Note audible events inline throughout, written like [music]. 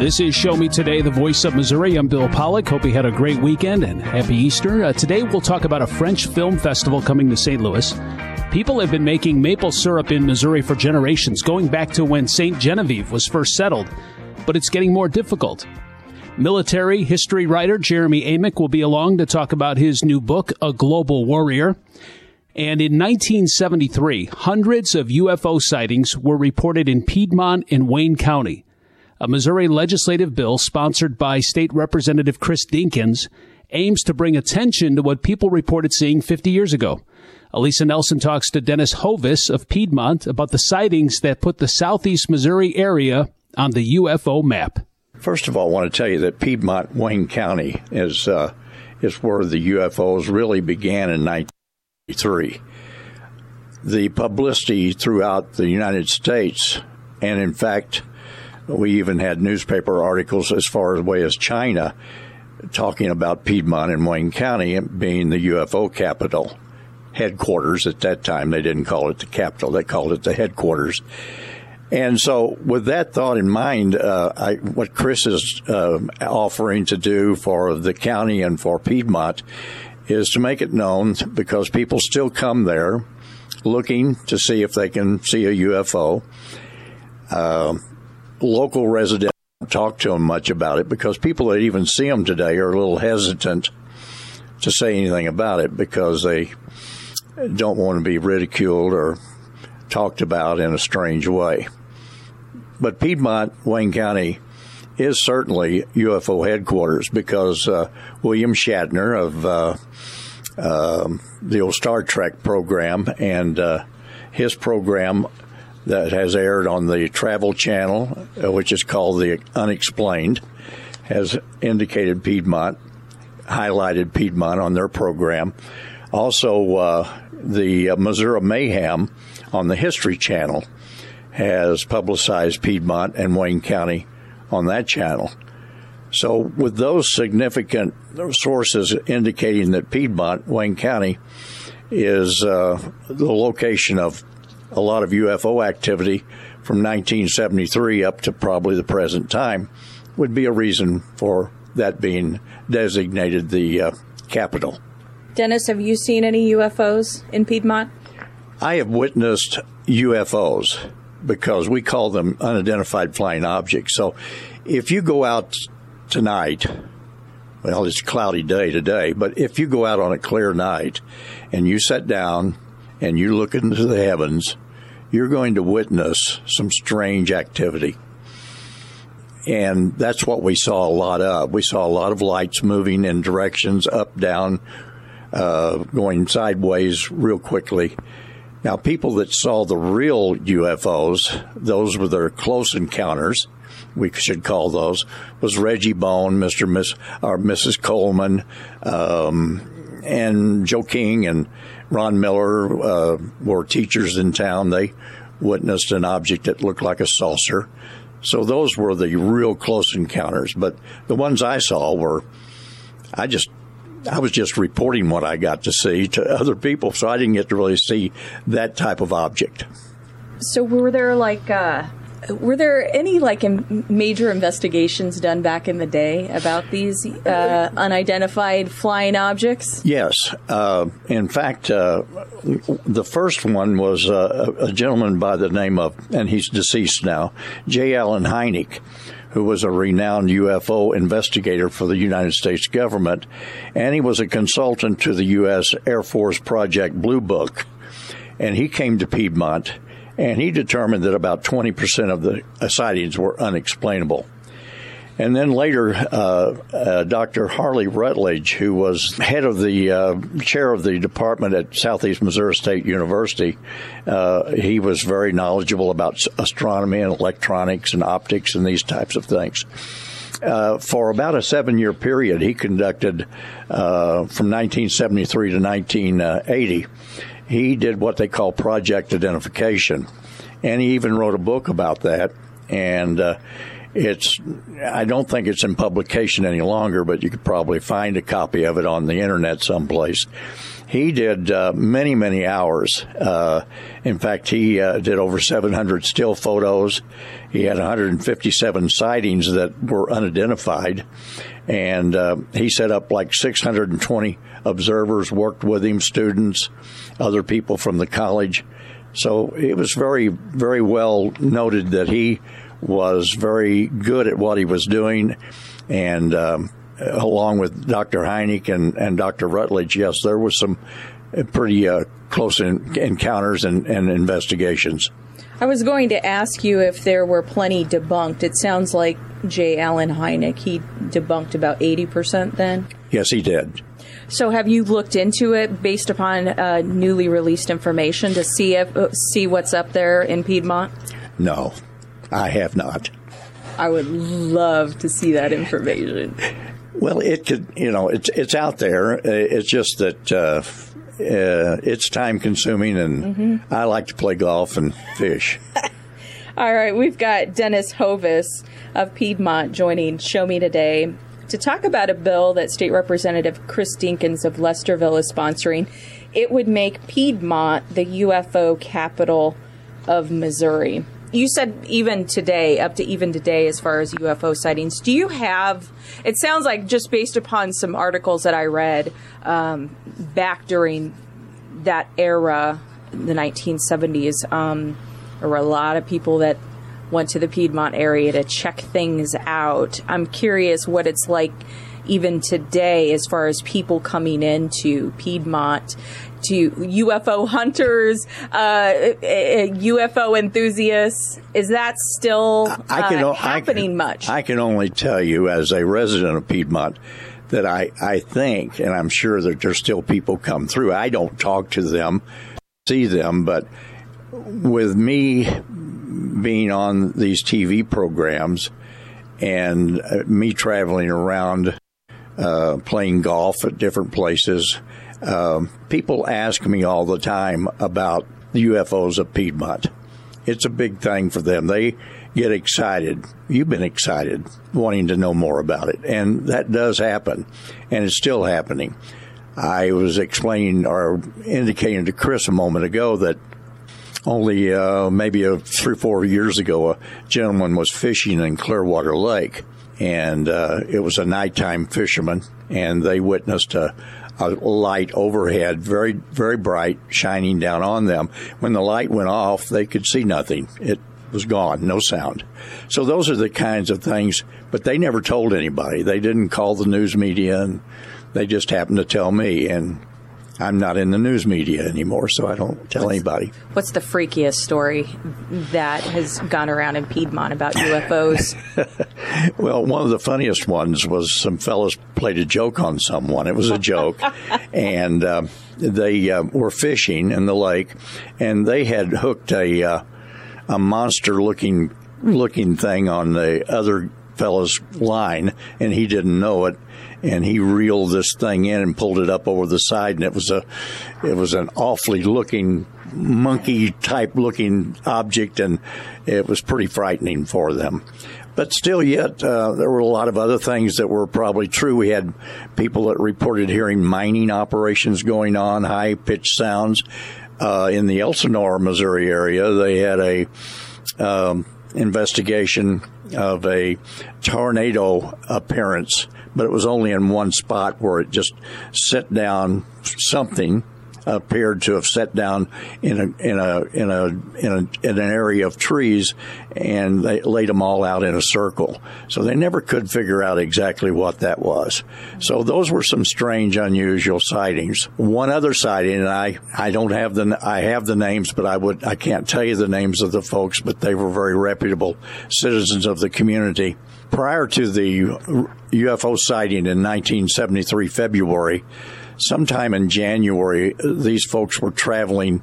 This is Show Me Today, the voice of Missouri. I'm Bill Pollock. Hope you had a great weekend and happy Easter. Uh, today we'll talk about a French film festival coming to St. Louis. People have been making maple syrup in Missouri for generations, going back to when Ste. Genevieve was first settled, but it's getting more difficult. Military history writer Jeremy Amick will be along to talk about his new book, A Global Warrior. And in 1973, hundreds of UFO sightings were reported in Piedmont and Wayne County a Missouri legislative bill sponsored by State Representative Chris Dinkins aims to bring attention to what people reported seeing 50 years ago. Elisa Nelson talks to Dennis Hovis of Piedmont about the sightings that put the southeast Missouri area on the UFO map. First of all, I want to tell you that Piedmont, Wayne County, is uh, is where the UFOs really began in 1983. The publicity throughout the United States, and in fact, we even had newspaper articles as far away as China talking about Piedmont and Wayne County being the UFO capital headquarters. At that time, they didn't call it the capital; they called it the headquarters. And so, with that thought in mind, uh, I, what Chris is uh, offering to do for the county and for Piedmont is to make it known because people still come there looking to see if they can see a UFO. Uh, local residents don't talk to them much about it because people that even see them today are a little hesitant to say anything about it because they don't want to be ridiculed or talked about in a strange way. But Piedmont, Wayne County, is certainly UFO headquarters because uh, William Shatner of uh, uh, the old Star Trek program and uh, his program that has aired on the Travel Channel, uh, which is called The Unexplained, has indicated Piedmont, highlighted Piedmont on their program. Also, uh, the Missouri Mayhem on the History Channel has publicized Piedmont and Wayne County on that channel. So, with those significant sources indicating that Piedmont, Wayne County, is uh, the location of a lot of UFO activity from 1973 up to probably the present time would be a reason for that being designated the uh, capital. Dennis, have you seen any UFOs in Piedmont? I have witnessed UFOs because we call them unidentified flying objects. So if you go out tonight, well, it's a cloudy day today, but if you go out on a clear night and you sit down and you look into the heavens, you're going to witness some strange activity. And that's what we saw a lot of. We saw a lot of lights moving in directions up, down, uh, going sideways real quickly. Now, people that saw the real UFOs, those were their close encounters, we should call those, was Reggie Bone, Mr. Miss, or Mrs. Coleman, um, and Joe King and Ron Miller uh, were teachers in town. They witnessed an object that looked like a saucer. So those were the real close encounters. But the ones I saw were, I just, I was just reporting what I got to see to [laughs] other people. So I didn't get to really see that type of object. So were there like, uh, were there any like major investigations done back in the day about these uh, unidentified flying objects? Yes. Uh, in fact, uh, the first one was uh, a gentleman by the name of, and he's deceased now, J. Allen Hynek who was a renowned UFO investigator for the United States government, and he was a consultant to the U.S. Air Force Project Blue Book. And he came to Piedmont and he determined that about 20% of the sightings were unexplainable. And then later, uh, uh, Dr. Harley Rutledge, who was head of the uh, chair of the department at Southeast Missouri State University, uh, he was very knowledgeable about astronomy and electronics and optics and these types of things. Uh, for about a seven year period, he conducted uh, from 1973 to 1980 he did what they call project identification, and he even wrote a book about that. And uh, it's I don't think it's in publication any longer, but you could probably find a copy of it on the internet someplace. He did uh, many, many hours. Uh, in fact, he uh, did over 700 still photos. He had 157 sightings that were unidentified. And uh, he set up like 620 observers, worked with him, students, other people from the college. So it was very, very well noted that he was very good at what he was doing. And um, along with Dr. Hynek and, and Dr. Rutledge, yes, there was some pretty uh, close in, encounters and, and investigations. I was going to ask you if there were plenty debunked. It sounds like J. Allen Hynek, he debunked about 80% then? Yes, he did. So, have you looked into it based upon uh, newly released information to see if uh, see what's up there in Piedmont? No, I have not. I would love to see that information. Well, it could, you know, it's it's out there. Uh, it's just that uh, uh, it's time consuming, and mm-hmm. I like to play golf and fish. [laughs] All right, we've got Dennis Hovis of Piedmont joining Show Me Today to talk about a bill that State Representative Chris Dinkins of Lesterville is sponsoring. It would make Piedmont the UFO capital of Missouri. You said even today, up to even today, as far as UFO sightings. Do you have? It sounds like just based upon some articles that I read um, back during that era, the 1970s, um, there were a lot of people that went to the Piedmont area to check things out. I'm curious what it's like even today as far as people coming into Piedmont to UFO hunters, uh, UFO enthusiasts. Is that still I can, uh, happening I can, much? I can only tell you, as a resident of Piedmont, that I, I think, and I'm sure that there's still people come through. I don't talk to them, see them, but with me being on these TV programs and uh, me traveling around uh, playing golf at different places, um, people ask me all the time about the UFOs of Piedmont. It's a big thing for them. They get excited. You've been excited, wanting to know more about it. And that does happen, and it's still happening. I was explaining or indicating to Chris a moment ago that only uh, maybe a, three or four years ago, a gentleman was fishing in Clearwater Lake, and uh, it was a nighttime fisherman, and they witnessed a, a light overhead, very very bright, shining down on them. When the light went off, they could see nothing. It was gone, no sound. So those are the kinds of things. But they never told anybody. They didn't call the news media, and they just happened to tell me. And I'm not in the news media anymore, so I don't tell what's, anybody. What's the freakiest story that has gone around in Piedmont about UFOs? [laughs] well, one of the funniest ones was some fellows played a joke on someone. It was a joke, [laughs] and uh, they uh, were fishing in the lake, and they had hooked a uh, a monster looking looking thing on the other fellow's line, and he didn't know it and he reeled this thing in and pulled it up over the side, and it was a, it was an awfully looking monkey type looking object, and it was pretty frightening for them. But still, yet uh, there were a lot of other things that were probably true. We had people that reported hearing mining operations going on, high pitched sounds. Uh, in the Ellsinore, Missouri area, they had a um, investigation of a tornado appearance but it was only in one spot where it just set down something appeared to have set down in a in a in a in, a, in an area of trees, and they laid them all out in a circle. So they never could figure out exactly what that was. So those were some strange, unusual sightings. One other sighting, and I I don't have the I have the names, but I would I can't tell you the names of the folks, but they were very reputable citizens of the community prior to the UFO sighting in 1973 February, sometime in January, these folks were traveling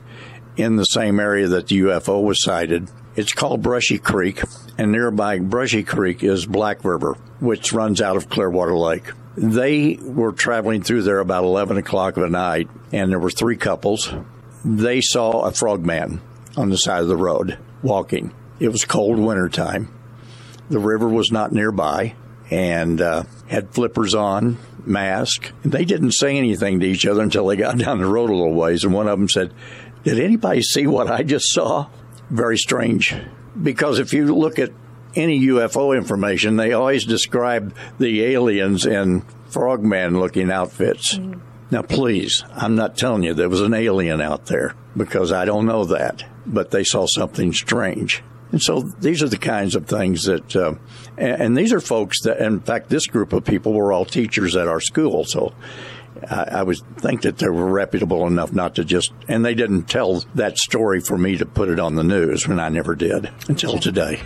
in the same area that the UFO was sighted. It's called Brushy Creek, and nearby Brushy Creek is Black River, which runs out of Clearwater Lake. They were traveling through there about 11 o'clock of the night, and there were three couples. They saw a frogman on the side of the road walking. It was cold winter time. The river was not nearby. and uh, had flippers on, mask. They didn't say anything to each other until they got [laughs] down the road a little ways, and one of them said, "Did anybody see what I just saw?" Very strange, because if you look at any UFO information, they always describe the aliens in frogman looking outfits. Mm. Now, please, I'm not telling you there was an alien out there because I don't know that, but they saw something strange. And so these are the kinds of things that, uh, and, and, these are folks that, in fact, this group of people were all teachers at our school. So I, I would think that they were reputable enough not to just, and they didn't tell that story for me to put it on the news, and I never did until today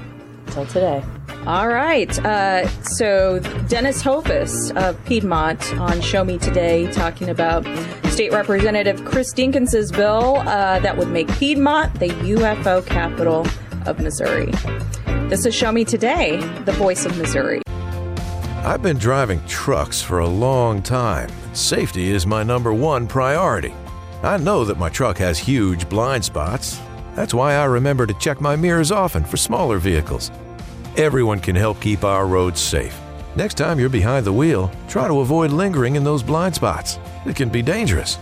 until today. All right. Uh, so Dennis Hovis of Piedmont on Show Me Today talking about State Representative Chris Dinkins' bill uh, that would make Piedmont the UFO capital of Missouri. This is Show Me Today, the voice of Missouri. I've been driving trucks for a long time. Safety is my number one priority. I know that my truck has huge blind spots that's why I remember to check my mirrors often for smaller vehicles. Everyone can help keep our roads safe. Next time you're behind the wheel, try to avoid lingering in those blind spots. It can be dangerous.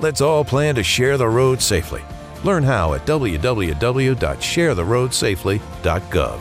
Let's all plan to share the road safely. Learn how at www.sharetheroadsafely.gov.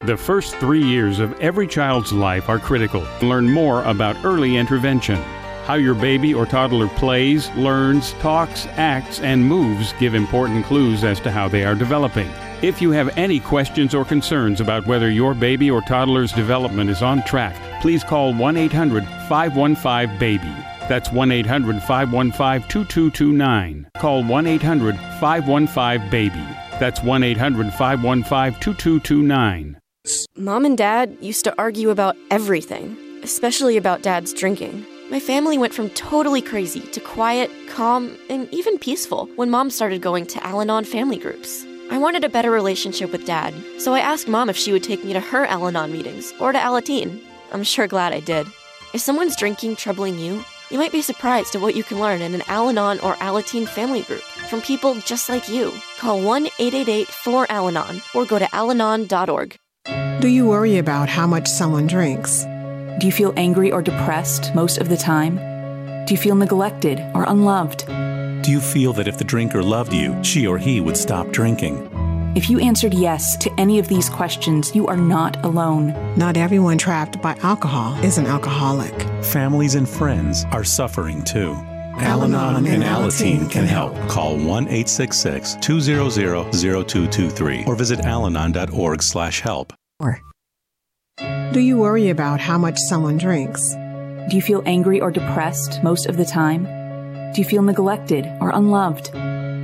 The first three years of every child's life are critical. Learn more about early intervention. How your baby or toddler plays, learns, talks, acts, and moves give important clues as to how they are developing. If you have any questions or concerns about whether your baby or toddler's development is on track, please call 1 800 515 BABY. That's 1 800 515 2229. Call 1 800 515 BABY. That's 1 800 515 2229. Mom and Dad used to argue about everything, especially about Dad's drinking. My family went from totally crazy to quiet, calm, and even peaceful when mom started going to Al Anon family groups. I wanted a better relationship with dad, so I asked mom if she would take me to her Al Anon meetings or to Alateen. I'm sure glad I did. If someone's drinking troubling you, you might be surprised at what you can learn in an Al Anon or Alateen family group from people just like you. Call 1 888 4 Al Anon or go to alanon.org. Do you worry about how much someone drinks? Do you feel angry or depressed most of the time? Do you feel neglected or unloved? Do you feel that if the drinker loved you, she or he would stop drinking? If you answered yes to any of these questions, you are not alone. Not everyone trapped by alcohol is an alcoholic. Families and friends are suffering too. Al Anon and Alateen can help. Call 1 866 200 0223 or visit alanon.org slash help. Do you worry about how much someone drinks? Do you feel angry or depressed most of the time? Do you feel neglected or unloved?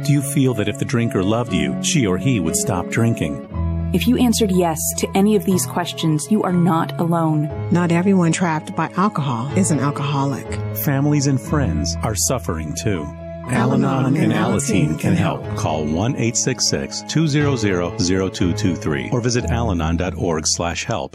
Do you feel that if the drinker loved you, she or he would stop drinking? If you answered yes to any of these questions, you are not alone. Not everyone trapped by alcohol is an alcoholic. Families and friends are suffering too. Al Anon and Alateen can help. Call 1 866 200 0223 or visit alanon.org slash help.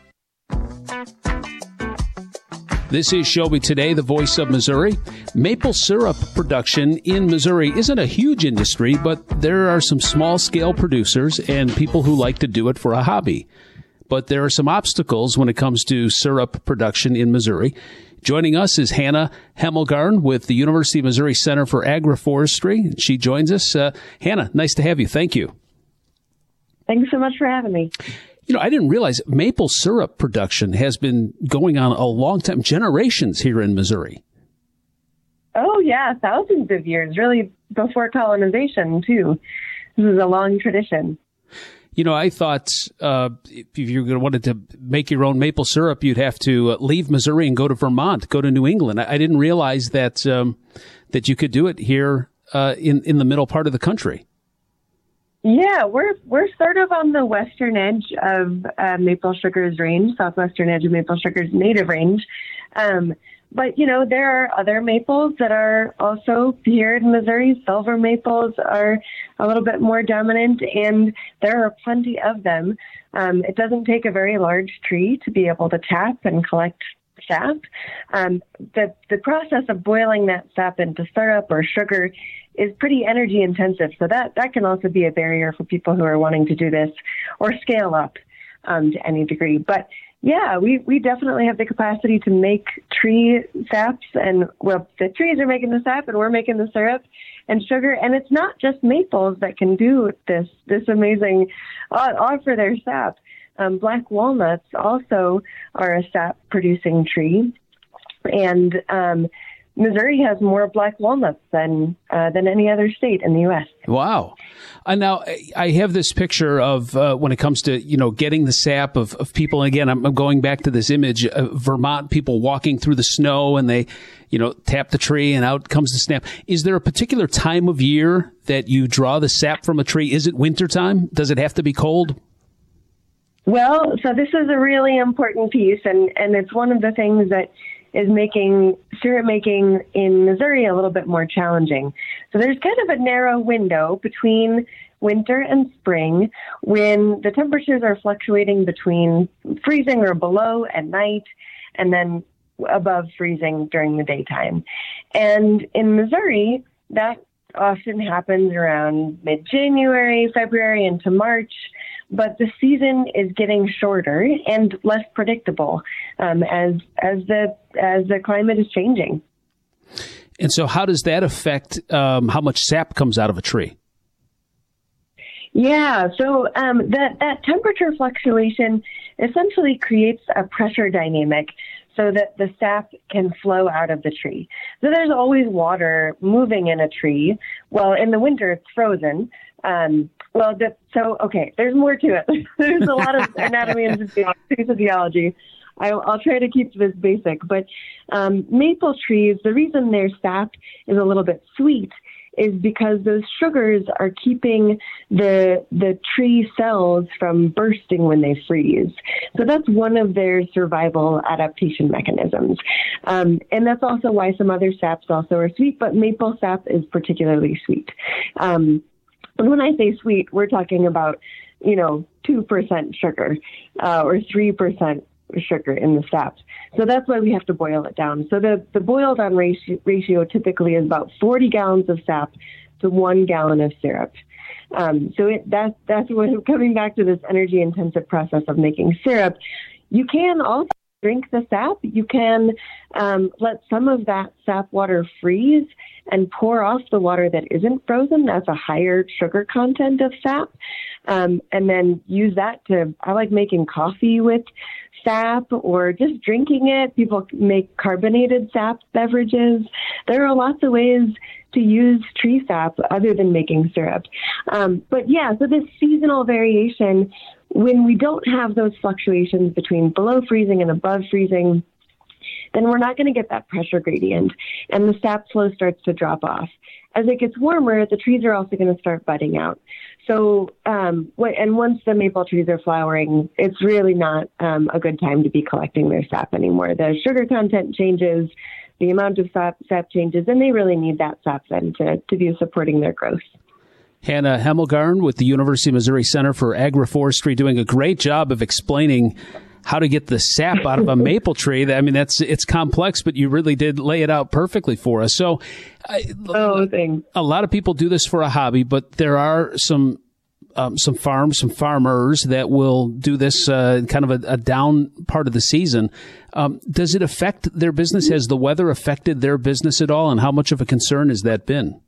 This is Show Me Today, the voice of Missouri. Maple syrup production in Missouri isn't a huge industry, but there are some small scale producers and people who like to do it for a hobby. But there are some obstacles when it comes to syrup production in Missouri. Joining us is Hannah Hemmelgarn with the University of Missouri Center for Agroforestry. She joins us. Uh, Hannah, nice to have you. Thank you. Thanks so much for having me. You know, I didn't realize maple syrup production has been going on a long time, generations here in Missouri. Oh, yeah, thousands of years, really before colonization, too. This is a long tradition. You know, I thought uh, if you wanted to make your own maple syrup, you'd have to uh, leave Missouri and go to Vermont, go to New England. I, I didn't realize that um, that you could do it here uh, in in the middle part of the country. Yeah, we're we're sort of on the western edge of uh, maple sugar's range, southwestern edge of maple sugar's native range. Um, but you know, there are other maples that are also here in Missouri. Silver maples are a little bit more dominant, and there are plenty of them. Um, it doesn't take a very large tree to be able to tap and collect sap. Um, the the process of boiling that sap into syrup or sugar is pretty energy intensive, so that that can also be a barrier for people who are wanting to do this or scale up um, to any degree. But yeah, we, we definitely have the capacity to make tree saps and well, the trees are making the sap and we're making the syrup and sugar. And it's not just maples that can do this, this amazing, uh, offer their sap. Um, black walnuts also are a sap producing tree. And, um, Missouri has more black walnuts than uh, than any other state in the U.S. Wow! Uh, now I have this picture of uh, when it comes to you know getting the sap of, of people. And again, I'm, I'm going back to this image of Vermont people walking through the snow and they you know tap the tree and out comes the sap. Is there a particular time of year that you draw the sap from a tree? Is it winter time? Does it have to be cold? Well, so this is a really important piece, and and it's one of the things that is making syrup making in Missouri a little bit more challenging. So there's kind of a narrow window between winter and spring when the temperatures are fluctuating between freezing or below at night and then above freezing during the daytime. And in Missouri, that often happens around mid January, February into March but the season is getting shorter and less predictable um, as as the as the climate is changing. And so, how does that affect um, how much sap comes out of a tree? Yeah, so um, that that temperature fluctuation essentially creates a pressure dynamic so that the sap can flow out of the tree. So there's always water moving in a tree. Well, in the winter it's frozen, um, well, so okay, there's more to it. [laughs] there's a lot of [laughs] anatomy and physiology. I, will try to keep this basic, but um, maple trees, the reason their sap is a little bit sweet is because those sugars are keeping the the tree cells from bursting when they freeze. So that's one of their survival adaptation mechanisms, um, and that's also why some other saps also are sweet, but maple sap is particularly sweet. Um, and when I say sweet, we're talking about, you know, 2% sugar uh, or 3% sugar in the sap. So that's why we have to boil it down. So the, the boiled down ratio, ratio typically is about 40 gallons of sap to one gallon of syrup. Um, so it, that, that's what, coming back to this energy intensive process of making syrup, you can also drink the sap. You can um, let some of that sap water freeze and pour off the water that isn't frozen. That's a higher sugar content of sap. Um, and then use that to, I like making coffee with sap or just drinking it. People make carbonated sap beverages. There are lots of ways to use tree sap other than making syrup. Um, but yeah, so this seasonal variation, when we don't have those fluctuations between below freezing and above freezing, then we're not going to get that pressure gradient and the sap flow starts to drop off. As it gets warmer, the trees are also going to start budding out. So, um, and once the maple trees are flowering, it's really not um, a good time to be collecting their sap anymore. The sugar content changes, the amount of sap, sap changes, and they really need that sap then to, to be supporting their growth. Hannah Hemmelgarn with the University of Missouri Center for Agroforestry doing a great job of explaining how to get the sap out of a [laughs] maple tree. I mean, that's it's complex, but you really did lay it out perfectly for us. So, oh, thanks. a lot of people do this for a hobby, but there are some um, some farms, some farmers that will do this uh, kind of a, a, down part of the season. Um, does it affect their business? Has the weather affected their business at all, and how much of a concern has that been?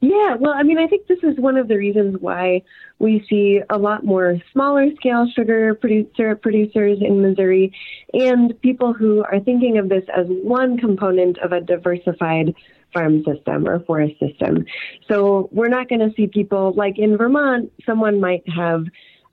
Yeah, well, I mean, I think this is one of the reasons why we see a lot more smaller scale sugar producer producers in Missouri and people who are thinking of this as one component of a diversified farm system or forest system. So we're not going to see people like in Vermont, someone might have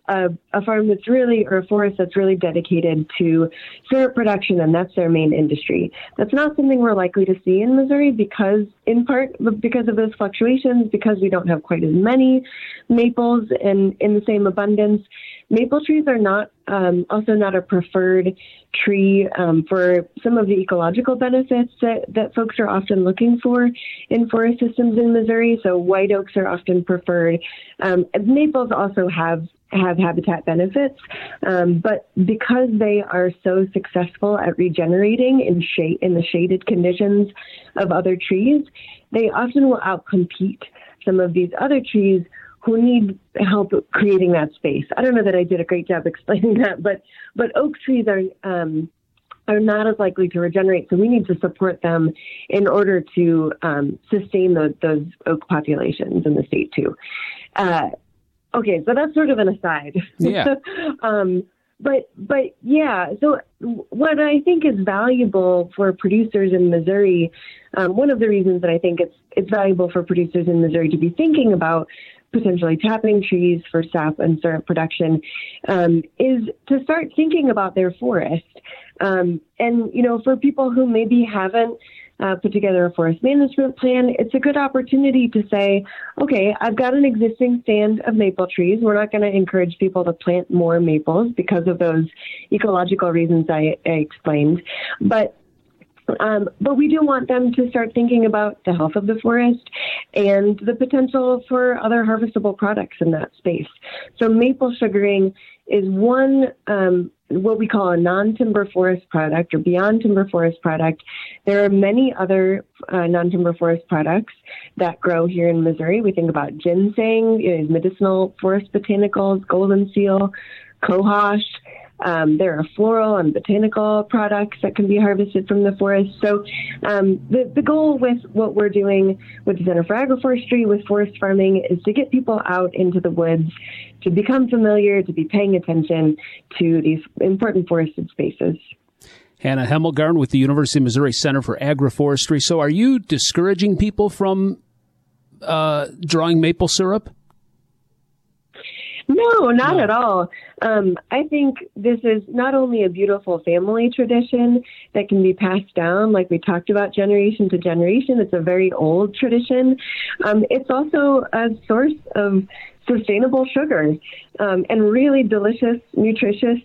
a, a, farm that's really, or a forest that's really dedicated to syrup production, and that's their main industry. That's not something we're likely to see in Missouri because, in part, because of those fluctuations, because we don't have quite as many maples in, in the same abundance. Maple trees are not um, also not a preferred tree um, for some of the ecological benefits that, that folks are often looking for in forest systems in Missouri. So white oaks are often preferred. Um, maples also have have habitat benefits, um, but because they are so successful at regenerating in shade in the shaded conditions of other trees, they often will outcompete some of these other trees who need help creating that space. I don't know that I did a great job [laughs] explaining that, but but oak trees are um, are not as likely to regenerate, so we need to support them in order to um, sustain the, those oak populations in the state too. Uh, okay, so that's sort of an aside. Yeah. [laughs] um, but but yeah, so what I think is valuable for producers in Missouri, um, one of the reasons that I think it's it's valuable for producers in Missouri to be thinking about potentially tapping trees for sap and syrup production, um, is to start thinking about their forest. Um, and, you know, for people who maybe haven't uh, put together a forest management plan, it's a good opportunity to say, okay, I've got an existing stand of maple trees. We're not going to encourage people to plant more maples because of those ecological reasons I, I explained. But um, but we do want them to start thinking about the health of the forest and the potential for other harvestable products in that space. So maple sugaring is one um, what we call a non-timber forest product or beyond timber forest product. There are many other uh, non-timber forest products that grow here in Missouri. We think about ginseng, medicinal forest botanicals, golden seal, cohosh. Um, there are floral and botanical products that can be harvested from the forest. So um, the, the goal with what we're doing with the Center for Agroforestry, with forest farming, is to get people out into the woods, to become familiar, to be paying attention to these important forested spaces. Hannah Hemmelgarn with the University of Missouri Center for Agroforestry. So are you discouraging people from uh, drawing maple syrup? No, not no. at all. Um, I think this is not only a beautiful family tradition that can be passed down, like we talked about, generation to generation. It's a very old tradition. Um, it's also a source of sustainable sugar um, and really delicious, nutritious.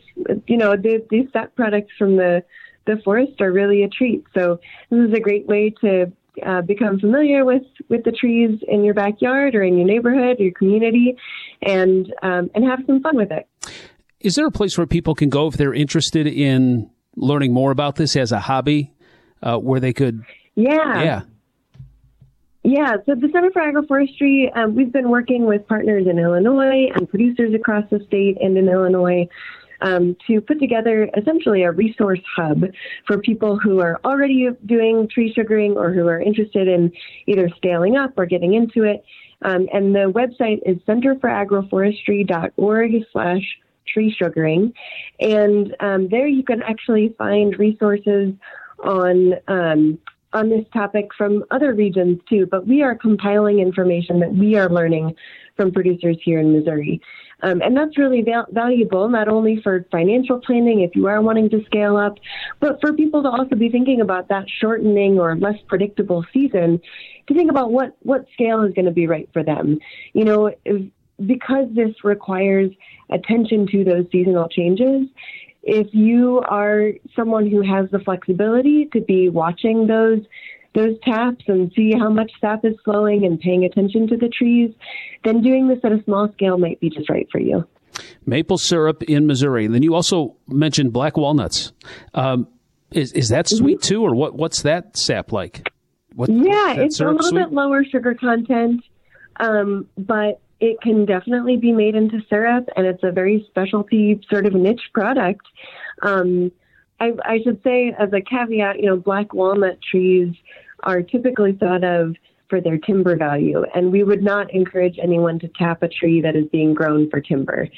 You know, the, these fat products from the the forest are really a treat. So this is a great way to uh, become familiar with with the trees in your backyard or in your neighborhood, your community, and um, and have some fun with it. Is there a place where people can go if they're interested in learning more about this as a hobby, uh, where they could? Yeah. Yeah. Yeah, so the Center for Agroforestry, um, we've been working with partners in Illinois and producers across the state and in Illinois um, to put together essentially a resource hub for people who are already doing tree sugaring or who are interested in either scaling up or getting into it. Um, and the website is centerforagroforestry.org slash tree sugaring. And um, there you can actually find resources on um, on this topic from other regions too, but we are compiling information that we are learning from producers here in Missouri. Um, and that's really val- valuable, not only for financial planning if you are wanting to scale up, but for people to also be thinking about that shortening or less predictable season to think about what, what scale is going to be right for them. You know, if, because this requires attention to those seasonal changes, if you are someone who has the flexibility to be watching those those taps and see how much sap is flowing and paying attention to the trees, then doing this at a small scale might be just right for you. Maple syrup in Missouri. And then you also mentioned black walnuts. Um, is is that sweet mm-hmm. too, or what? What's that sap like? What, yeah, it's a little sweet? bit lower sugar content, um, but it can definitely be made into syrup, and it's a very specialty sort of niche product. Um, I, I should say, as a caveat, you know, black walnut trees are typically thought of for their timber value. And we would not encourage anyone to tap a tree that is being grown for timber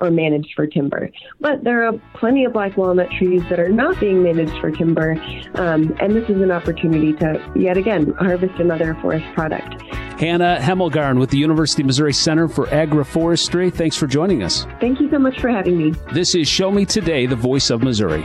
or managed for timber. But there are plenty of black walnut trees that are not being managed for timber. Um, and this is an opportunity to, yet again, harvest another forest product. Hannah Hemmelgarn with the University of Missouri Center for Agroforestry. Thanks for joining us. Thank you so much for having me. This is Show Me Today, the voice of Missouri.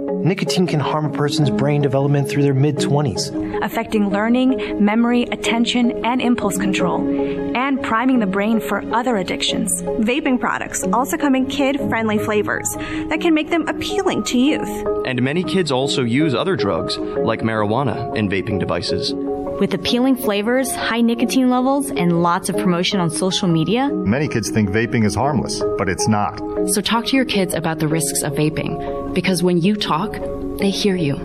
Nicotine can harm a person's brain development through their mid 20s, affecting learning, memory, attention, and impulse control, and priming the brain for other addictions. Vaping products also come in kid friendly flavors that can make them appealing to youth. And many kids also use other drugs, like marijuana, in vaping devices. With appealing flavors, high nicotine levels, and lots of promotion on social media, many kids think vaping is harmless, but it's not. So talk to your kids about the risks of vaping, because when you talk, they hear you.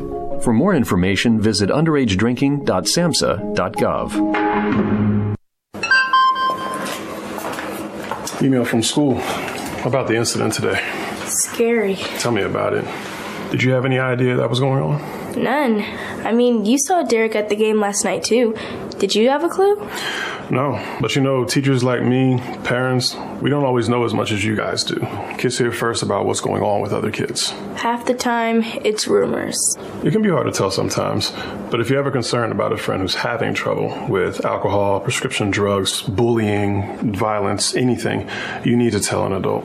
For more information, visit underagedrinking.samhsa.gov. Email from school about the incident today. Scary. Tell me about it. Did you have any idea that was going on? None. I mean, you saw Derek at the game last night too. Did you have a clue? No, but you know, teachers like me, parents, we don't always know as much as you guys do. Kids hear first about what's going on with other kids. Half the time, it's rumors. It can be hard to tell sometimes, but if you're ever concerned about a friend who's having trouble with alcohol, prescription drugs, bullying, violence, anything, you need to tell an adult.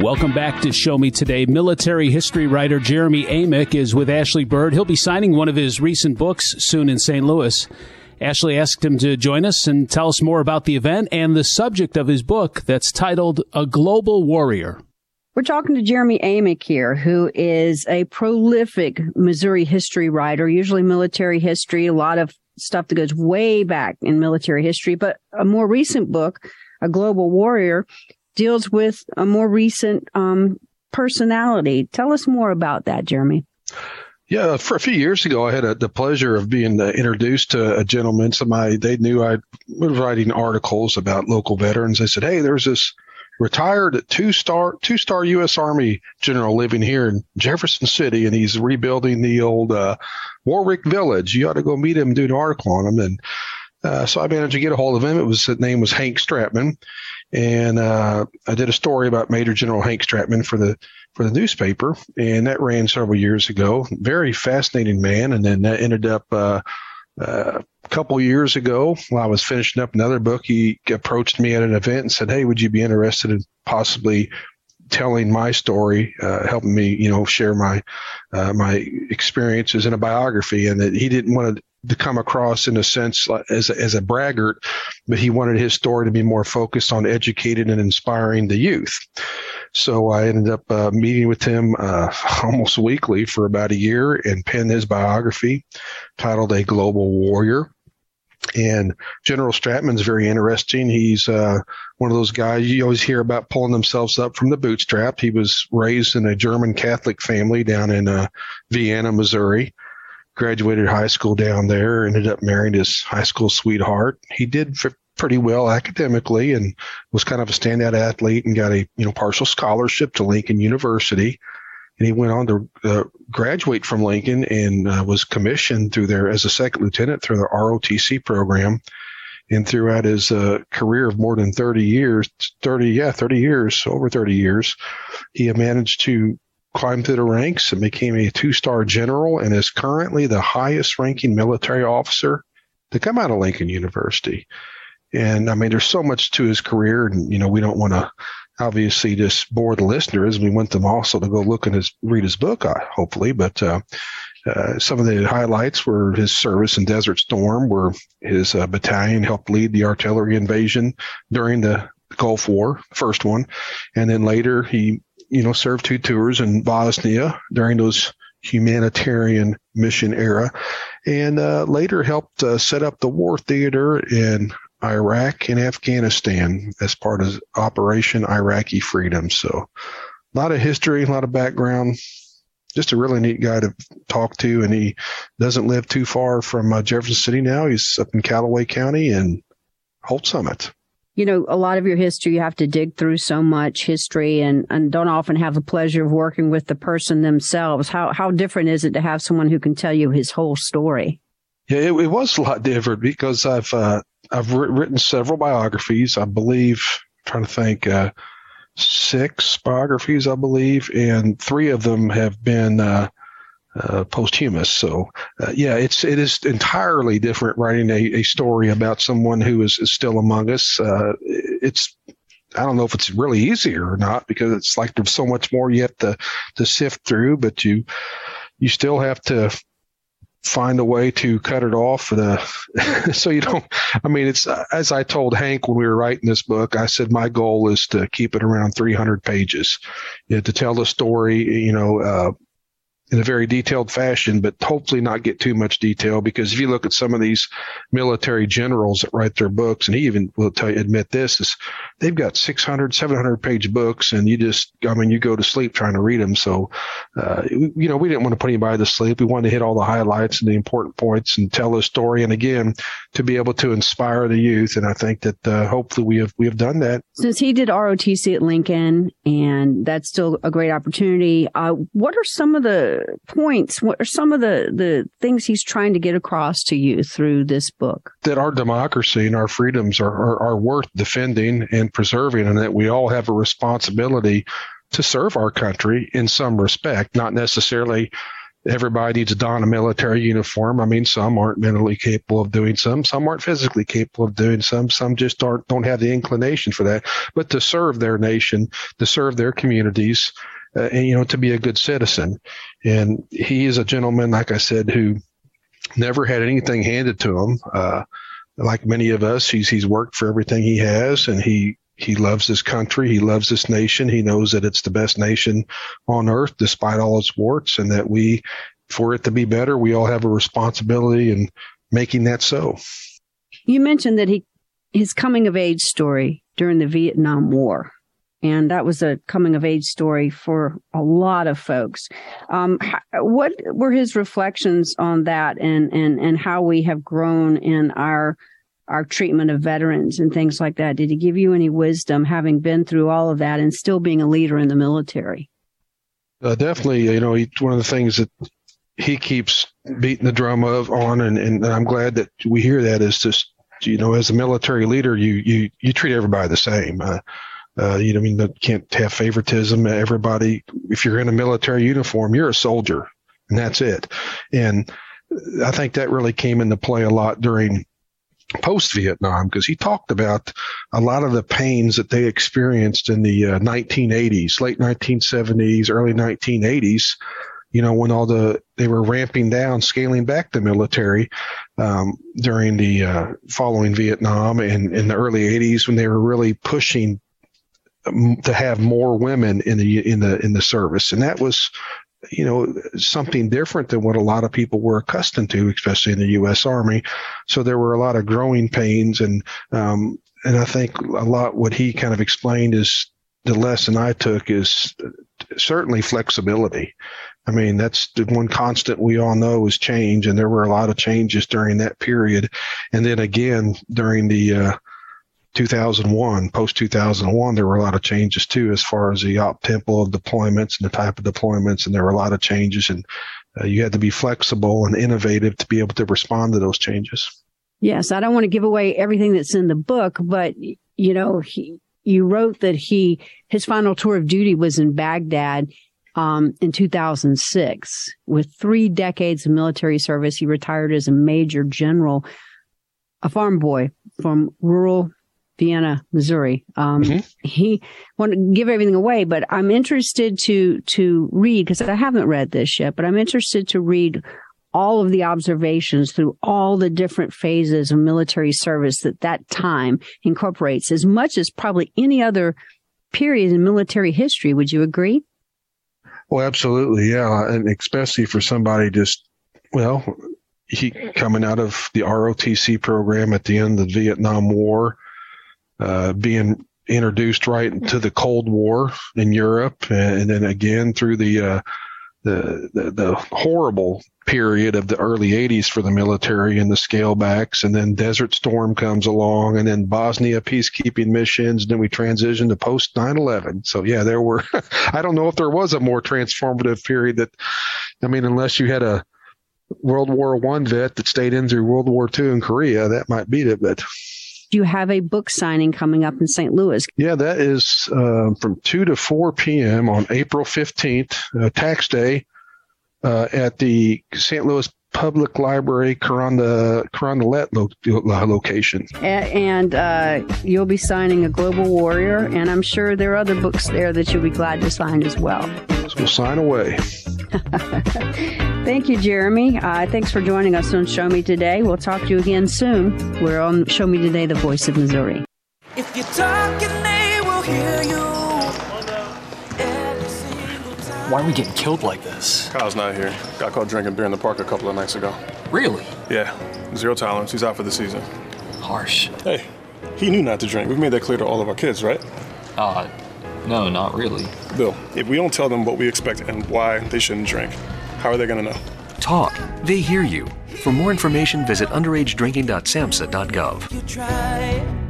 Welcome back to Show Me Today. Military history writer Jeremy Amick is with Ashley Bird. He'll be signing one of his recent books soon in St. Louis. Ashley asked him to join us and tell us more about the event and the subject of his book that's titled A Global Warrior. We're talking to Jeremy Amick here, who is a prolific Missouri history writer, usually military history, a lot of stuff that goes way back in military history, but a more recent book, A Global Warrior, deals with a more recent um, personality. Tell us more about that, Jeremy. Yeah, for a few years ago, I had a, the pleasure of being uh, introduced to a gentleman. Somebody they knew I was writing articles about local veterans. They said, "Hey, there's this retired two star two star U.S. Army general living here in Jefferson City, and he's rebuilding the old uh, Warwick Village. You ought to go meet him and do an article on him." And uh, so I managed to get a hold of him. It was his name was Hank Stratman, and uh, I did a story about Major General Hank Stratman for the for the newspaper, and that ran several years ago. Very fascinating man, and then that ended up. Uh, uh, a couple years ago, while I was finishing up another book, he approached me at an event and said, "Hey, would you be interested in possibly telling my story, uh, helping me, you know, share my uh, my experiences in a biography?" And that he didn't want to to come across in a sense as a, as a braggart, but he wanted his story to be more focused on educating and inspiring the youth. So I ended up uh, meeting with him uh, [laughs] almost weekly for about a year and penned his biography titled A Global Warrior. And General Stratman's very interesting. He's uh, one of those guys you always hear about pulling themselves up from the bootstrap. He was raised in a German Catholic family down in uh, Vienna, Missouri graduated high school down there, ended up marrying his high school sweetheart. He did f- pretty well academically and was kind of a standout athlete and got a you know partial scholarship to Lincoln University. And he went on to uh, graduate from Lincoln and uh, was commissioned through there as a second lieutenant through the ROTC program. And throughout his uh, career of more than 30 years, 30, yeah, 30 years, over 30 years, he managed to climbed through the ranks and became a two star general and is currently the highest ranking military officer to come out of Lincoln University. And I mean, there's so much to his career, and you know, we don't want to obviously just bore the listeners. We want them also to go look and read his book, uh, hopefully. But uh, uh, some of the highlights were his service in Desert Storm, where his uh, battalion helped lead the artillery invasion during the Gulf War, first one, and then later he you know, served two tours in Bosnia during those humanitarian mission era, and uh, later helped uh, set up the war theater in Iraq and Afghanistan as part of Operation Iraqi Freedom. So, a lot of history, a lot of background. Just a really neat guy to talk to, and he doesn't live too far from uh, Jefferson City now. He's up in Callaway County and Holts Summit you know, a lot of your history, you have to dig through so much history and, and don't often have the pleasure of working with the person themselves. How, how different is it to have someone who can tell you his whole story? Yeah, it, it was a lot different because I've, uh, I've written several biographies. I believe, I'm trying to think, uh, six biographies, I believe, and three of them have been, uh, uh, posthumous. So uh, yeah, it's it is entirely different writing a, a story about someone who is, is still among us. Uh, it's I don't know if it's really easier or not because it's like there's so much more you have to to sift through, but you you still have to find a way to cut it off the [laughs] so you don't i mean it's as i told hank when we were writing this book i said my goal is to keep it around 300 pages you know, to tell the story you know uh, in a very detailed fashion, but hopefully not get too much detail because if you look at some of these military generals that write their books, and he even will tell you, admit this, is they've got 600, 700 page books and you just, I mean, you go to sleep trying to read them. So, uh, you know, we didn't want to put anybody to sleep. We wanted to hit all the highlights and the important points and tell a story. And again, to be able to inspire the youth. And I think that, uh, hopefully we have, we have done that. Since he did ROTC at Lincoln and that's still a great opportunity, uh, what are some of the points? What are some of the, the things he's trying to get across to you through this book? That our democracy and our freedoms are, are, are worth defending and preserving, and that we all have a responsibility to serve our country in some respect, not necessarily everybody needs to don a military uniform. I mean, some aren't mentally capable of doing some, some aren't physically capable of doing some, some just aren't, don't have the inclination for that. But to serve their nation, to serve their communities, uh, and, you know, to be a good citizen. And he is a gentleman, like I said, who never had anything handed to him. Uh, like many of us, he's, he's worked for everything he has and he, he loves this country. He loves this nation. He knows that it's the best nation on earth, despite all its warts, and that we, for it to be better, we all have a responsibility in making that so. You mentioned that he, his coming of age story during the Vietnam War and that was a coming of age story for a lot of folks. Um, what were his reflections on that, and and and how we have grown in our our treatment of veterans and things like that? Did he give you any wisdom, having been through all of that and still being a leader in the military? Uh, definitely, you know, he, one of the things that he keeps beating the drum of on, and, and I'm glad that we hear that is just, you know, as a military leader, you you you treat everybody the same. Uh, uh, you know, I mean, you can't have favoritism. Everybody, if you're in a military uniform, you're a soldier, and that's it. And I think that really came into play a lot during post Vietnam because he talked about a lot of the pains that they experienced in the uh, 1980s, late 1970s, early 1980s. You know, when all the they were ramping down, scaling back the military um, during the uh, following Vietnam and in the early 80s when they were really pushing to have more women in the in the in the service, and that was you know something different than what a lot of people were accustomed to, especially in the U.S. Army. So there were a lot of growing pains, and um, and I think a lot what he kind of explained is the lesson I took is certainly flexibility. I mean, that's the one constant we all know is change, and there were a lot of changes during that period, and then again during the uh, 2001, post 2001, there were a lot of changes too, as far as the op tempo of deployments and the type of deployments. And there were a lot of changes and uh, you had to be flexible and innovative to be able to respond to those changes. Yes. I don't want to give away everything that's in the book, but you know, he, you wrote that he, his final tour of duty was in Baghdad. Um, in 2006, with three decades of military service, he retired as a major general, a farm boy from rural Vienna, Missouri. Um, mm-hmm. He want to give everything away, but I'm interested to to read because I haven't read this yet. But I'm interested to read all of the observations through all the different phases of military service that that time incorporates, as much as probably any other period in military history. Would you agree? Well, absolutely, yeah, and especially for somebody just well, he coming out of the ROTC program at the end of the Vietnam War uh, being introduced right into the Cold War in Europe, and then again through the uh, the, the, the horrible period of the early 80s for the military and the scale backs, and then Desert Storm comes along, and then Bosnia peacekeeping missions, and then we transition to post 9/11. So yeah, there were. [laughs] I don't know if there was a more transformative period that. I mean, unless you had a World War One vet that stayed in through World War Two in Korea, that might beat it, but you have a book signing coming up in St. Louis. Yeah, that is uh, from 2 to 4 p.m. on April 15th, uh, tax day, uh, at the St. Louis Public Library Carondelet lo- location. And uh, you'll be signing a Global Warrior, and I'm sure there are other books there that you'll be glad to sign as well. So we'll sign away. [laughs] Thank you, Jeremy. Uh, thanks for joining us on Show Me Today. We'll talk to you again soon. We're on Show Me Today, the voice of Missouri. If you're talking, they will hear you. Why are we getting killed like this? Kyle's not here. Got caught drinking beer in the park a couple of nights ago. Really? Yeah. Zero tolerance. He's out for the season. Harsh. Hey, he knew not to drink. We've made that clear to all of our kids, right? Uh, no, not really. Bill, if we don't tell them what we expect and why they shouldn't drink, how are they going to know? Talk. They hear you. For more information, visit underagedrinking.samhsa.gov.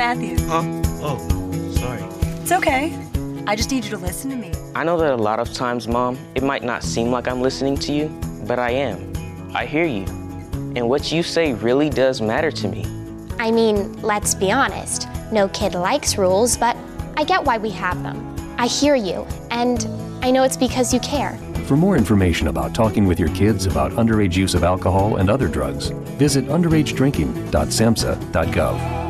Matthew. Huh? Oh, sorry. It's okay. I just need you to listen to me. I know that a lot of times, Mom, it might not seem like I'm listening to you, but I am. I hear you. And what you say really does matter to me. I mean, let's be honest. No kid likes rules, but I get why we have them. I hear you, and I know it's because you care. For more information about talking with your kids about underage use of alcohol and other drugs, visit underagedrinking.samhsa.gov.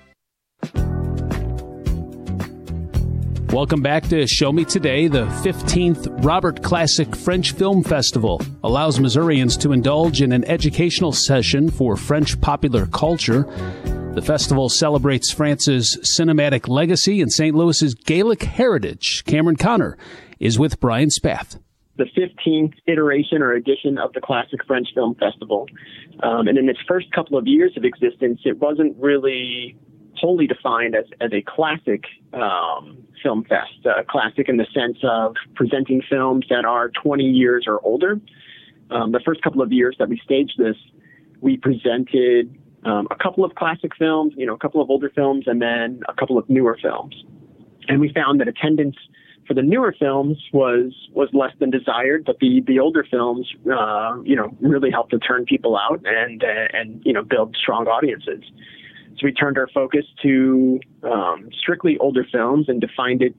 Welcome back to Show Me Today. The 15th Robert Classic French Film Festival allows Missourians to indulge in an educational session for French popular culture. The festival celebrates France's cinematic legacy and St. Louis's Gaelic heritage. Cameron Connor is with Brian Spath. The 15th iteration or edition of the Classic French Film Festival. Um, and in its first couple of years of existence, it wasn't really wholly defined as, as a classic um, film fest, classic in the sense of presenting films that are 20 years or older. Um, the first couple of years that we staged this, we presented um, a couple of classic films, you know, a couple of older films, and then a couple of newer films. And we found that attendance for the newer films was was less than desired, but the the older films, uh, you know, really helped to turn people out and uh, and you know build strong audiences. So we turned our focus to um, strictly older films and defined it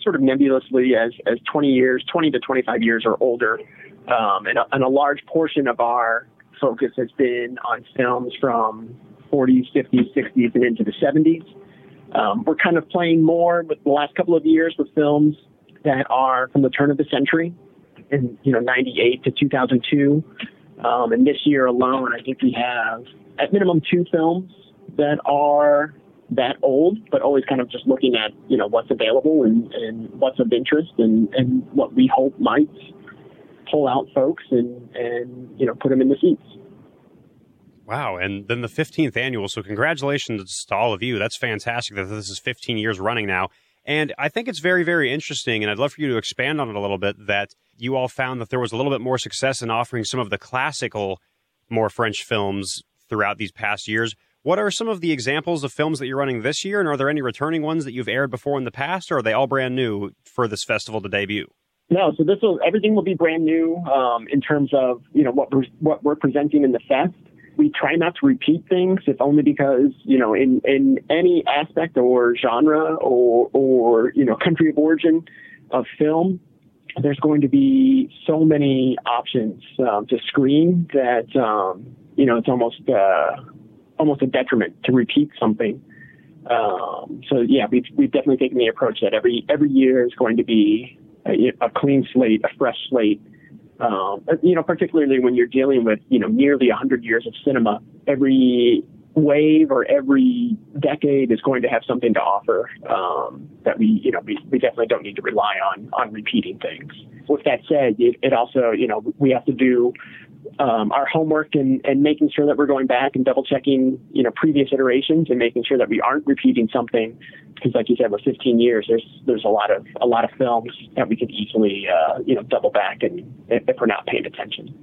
sort of nebulously as, as 20 years, 20 to 25 years or older. Um, and, a, and a large portion of our focus has been on films from 40s, 50s, 60s, and into the 70s. Um, we're kind of playing more with the last couple of years with films that are from the turn of the century, in you know 98 to 2002. Um, and this year alone, I think we have at minimum two films that are that old, but always kind of just looking at, you know, what's available and, and what's of interest and, and what we hope might pull out folks and, and, you know, put them in the seats. Wow. And then the 15th annual. So congratulations to all of you. That's fantastic that this is 15 years running now. And I think it's very, very interesting. And I'd love for you to expand on it a little bit that you all found that there was a little bit more success in offering some of the classical, more French films throughout these past years. What are some of the examples of films that you're running this year? And are there any returning ones that you've aired before in the past, or are they all brand new for this festival to debut? No, so this will everything will be brand new um, in terms of you know what we're, what we're presenting in the fest. We try not to repeat things, if only because you know in in any aspect or genre or or you know country of origin of film, there's going to be so many options um, to screen that um, you know it's almost uh, almost a detriment to repeat something. Um, so yeah, we've we've definitely taken the approach that every every year is going to be a, a clean slate, a fresh slate. Um, you know, particularly when you're dealing with you know nearly 100 years of cinema, every wave or every decade is going to have something to offer um, that we you know we, we definitely don't need to rely on on repeating things. With that said, it, it also you know we have to do um, our homework and, and making sure that we're going back and double checking, you know, previous iterations and making sure that we aren't repeating something. Because, like you said, with 15 years, there's there's a lot of a lot of films that we could easily, uh, you know, double back and if we're not paying attention.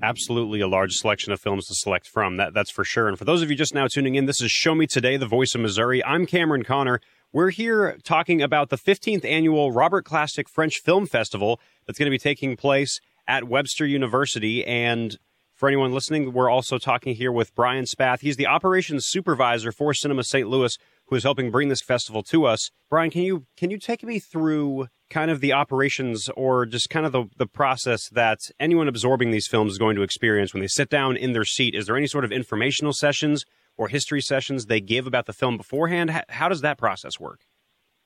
Absolutely, a large selection of films to select from. That that's for sure. And for those of you just now tuning in, this is Show Me Today, the voice of Missouri. I'm Cameron Connor. We're here talking about the 15th annual Robert Classic French Film Festival that's going to be taking place at Webster University. And for anyone listening, we're also talking here with Brian Spath. He's the operations supervisor for Cinema St. Louis, who is helping bring this festival to us. Brian, can you can you take me through kind of the operations or just kind of the, the process that anyone absorbing these films is going to experience when they sit down in their seat? Is there any sort of informational sessions or history sessions they give about the film beforehand? How, how does that process work?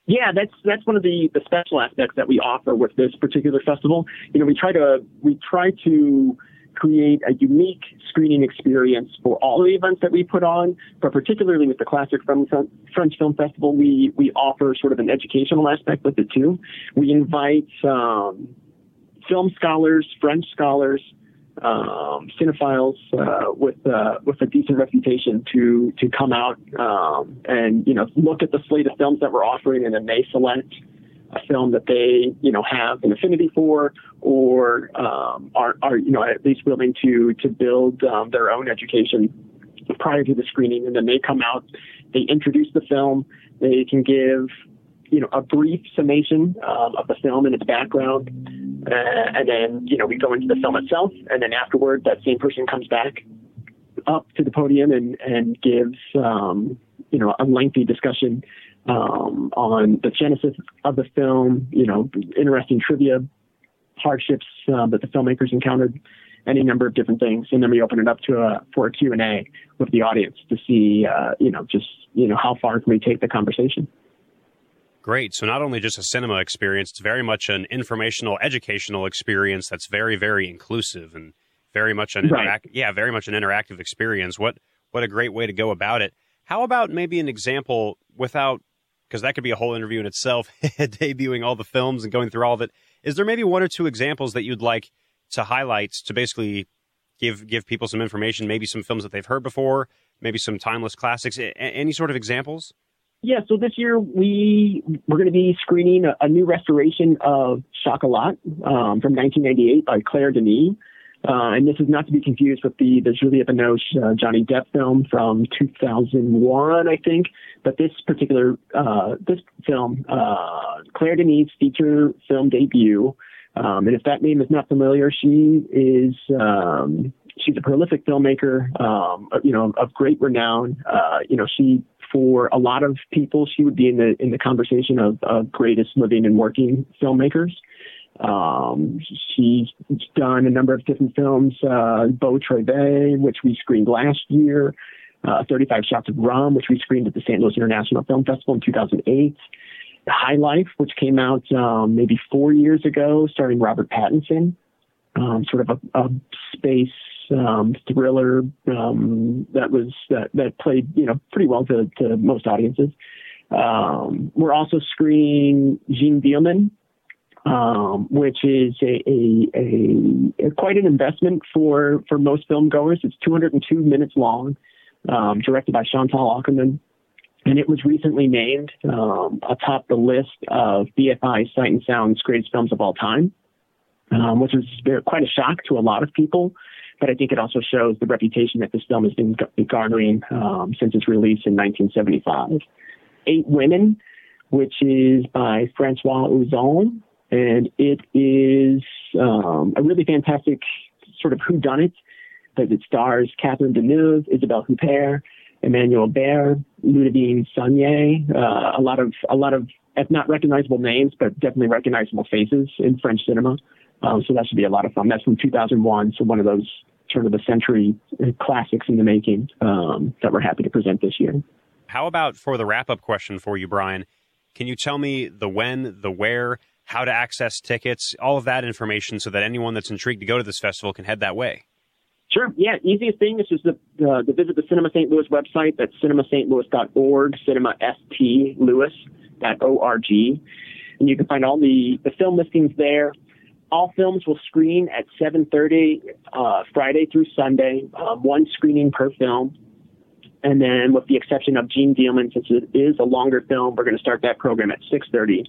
Yeah, that's that's one of the, the special aspects that we offer with this particular festival. You know, we try to we try to create a unique screening experience for all the events that we put on, but particularly with the Classic French Film Festival, we we offer sort of an educational aspect with it too. We invite um, film scholars, French scholars, um, cinephiles uh, with uh, with a decent reputation to to come out um, and you know look at the slate of films that we're offering, and then they select a film that they you know have an affinity for, or um, are are you know at least willing to to build um, their own education prior to the screening, and then they come out, they introduce the film, they can give you know a brief summation um, of the film and its background uh, and then, you know, we go into the film itself, and then afterward, that same person comes back up to the podium and, and gives, um, you know, a lengthy discussion um, on the genesis of the film, you know, interesting trivia, hardships uh, that the filmmakers encountered, any number of different things, and then we open it up to a for a Q and A with the audience to see, uh, you know, just you know how far can we take the conversation. Great. So not only just a cinema experience, it's very much an informational, educational experience that's very, very inclusive and very much an right. interact- yeah, very much an interactive experience. What what a great way to go about it. How about maybe an example without because that could be a whole interview in itself, [laughs] debuting all the films and going through all of it. Is there maybe one or two examples that you'd like to highlight to basically give give people some information, maybe some films that they've heard before, maybe some timeless classics, a- any sort of examples? Yeah, so this year we we're going to be screening a, a new restoration of Chocolat um, from 1998 by Claire Denis. Uh, and this is not to be confused with the, the Juliette Binoche uh, Johnny Depp film from 2001, I think. But this particular uh, this film, uh, Claire Denis' feature film debut. Um, and if that name is not familiar, she is um, she's a prolific filmmaker, um, you know, of great renown. Uh, you know, she for a lot of people, she would be in the in the conversation of, of greatest living and working filmmakers. Um, she's done a number of different films, uh, Beau Travail, which we screened last year, uh, 35 Shots of Rum, which we screened at the St. Louis International Film Festival in 2008. High Life, which came out um, maybe four years ago, starring Robert Pattinson, um, sort of a, a space um, thriller um, that was that, that played you know pretty well to, to most audiences. Um, we're also screening Jeanne Dielman, um, which is a, a, a, quite an investment for for most film goers. It's 202 minutes long, um, directed by Chantal Akerman. And it was recently named um, atop the list of BFI Sight and Sound's greatest films of all time, which was quite a shock to a lot of people but I think it also shows the reputation that this film has been garnering um, since its release in 1975. Eight Women, which is by Francois Ozon, and it is um, a really fantastic sort of whodunit that it stars Catherine Deneuve, Isabelle Huppert, Emmanuelle Béart, Ludivine Sagnier, uh, a lot of a lot of if not recognizable names, but definitely recognizable faces in French cinema. Um, so that should be a lot of fun. That's from 2001, so one of those turn of the century classics in the making um, that we're happy to present this year. How about for the wrap up question for you, Brian? Can you tell me the when, the where, how to access tickets, all of that information so that anyone that's intrigued to go to this festival can head that way? Sure. Yeah. Easiest thing is just to, uh, to visit the Cinema St. Louis website. That's cinemastlouis.org, cinemastlouis.org. And you can find all the, the film listings there all films will screen at 7.30 uh, friday through sunday um, one screening per film. And then with the exception of jeanne dielman since it is a longer film we're going to start that program at 6.30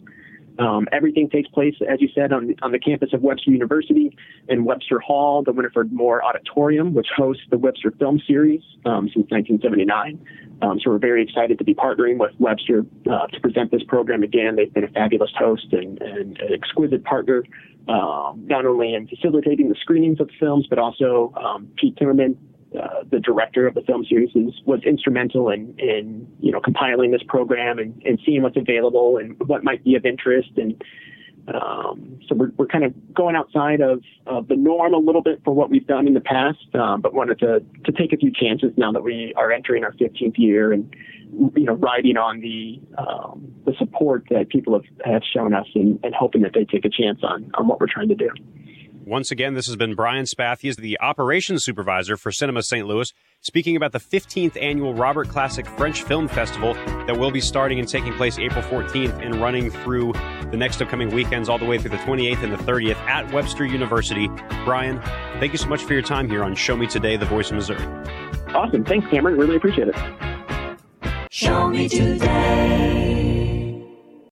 um, everything takes place, as you said, on, on the campus of Webster University in Webster Hall, the Winifred Moore Auditorium, which hosts the Webster Film Series um, since 1979. Um, so we're very excited to be partnering with Webster uh, to present this program again. They've been a fabulous host and, and an exquisite partner um, not only in facilitating the screenings of the films, but also um, Pete Timmerman uh, the director of the film series, is, was instrumental in, in you know compiling this program and, and seeing what's available and what might be of interest. And um, so we're, we're kind of going outside of, of the norm a little bit for what we've done in the past, um, but wanted to to take a few chances now that we are entering our 15th year and you know riding on the um, the support that people have, have shown us and, and hoping that they take a chance on on what we're trying to do. Once again, this has been Brian Spath. He is the operations supervisor for Cinema St. Louis, speaking about the 15th annual Robert Classic French Film Festival that will be starting and taking place April 14th and running through the next upcoming weekends all the way through the 28th and the 30th at Webster University. Brian, thank you so much for your time here on Show Me Today, the voice of Missouri. Awesome. Thanks, Cameron. Really appreciate it. Show me today.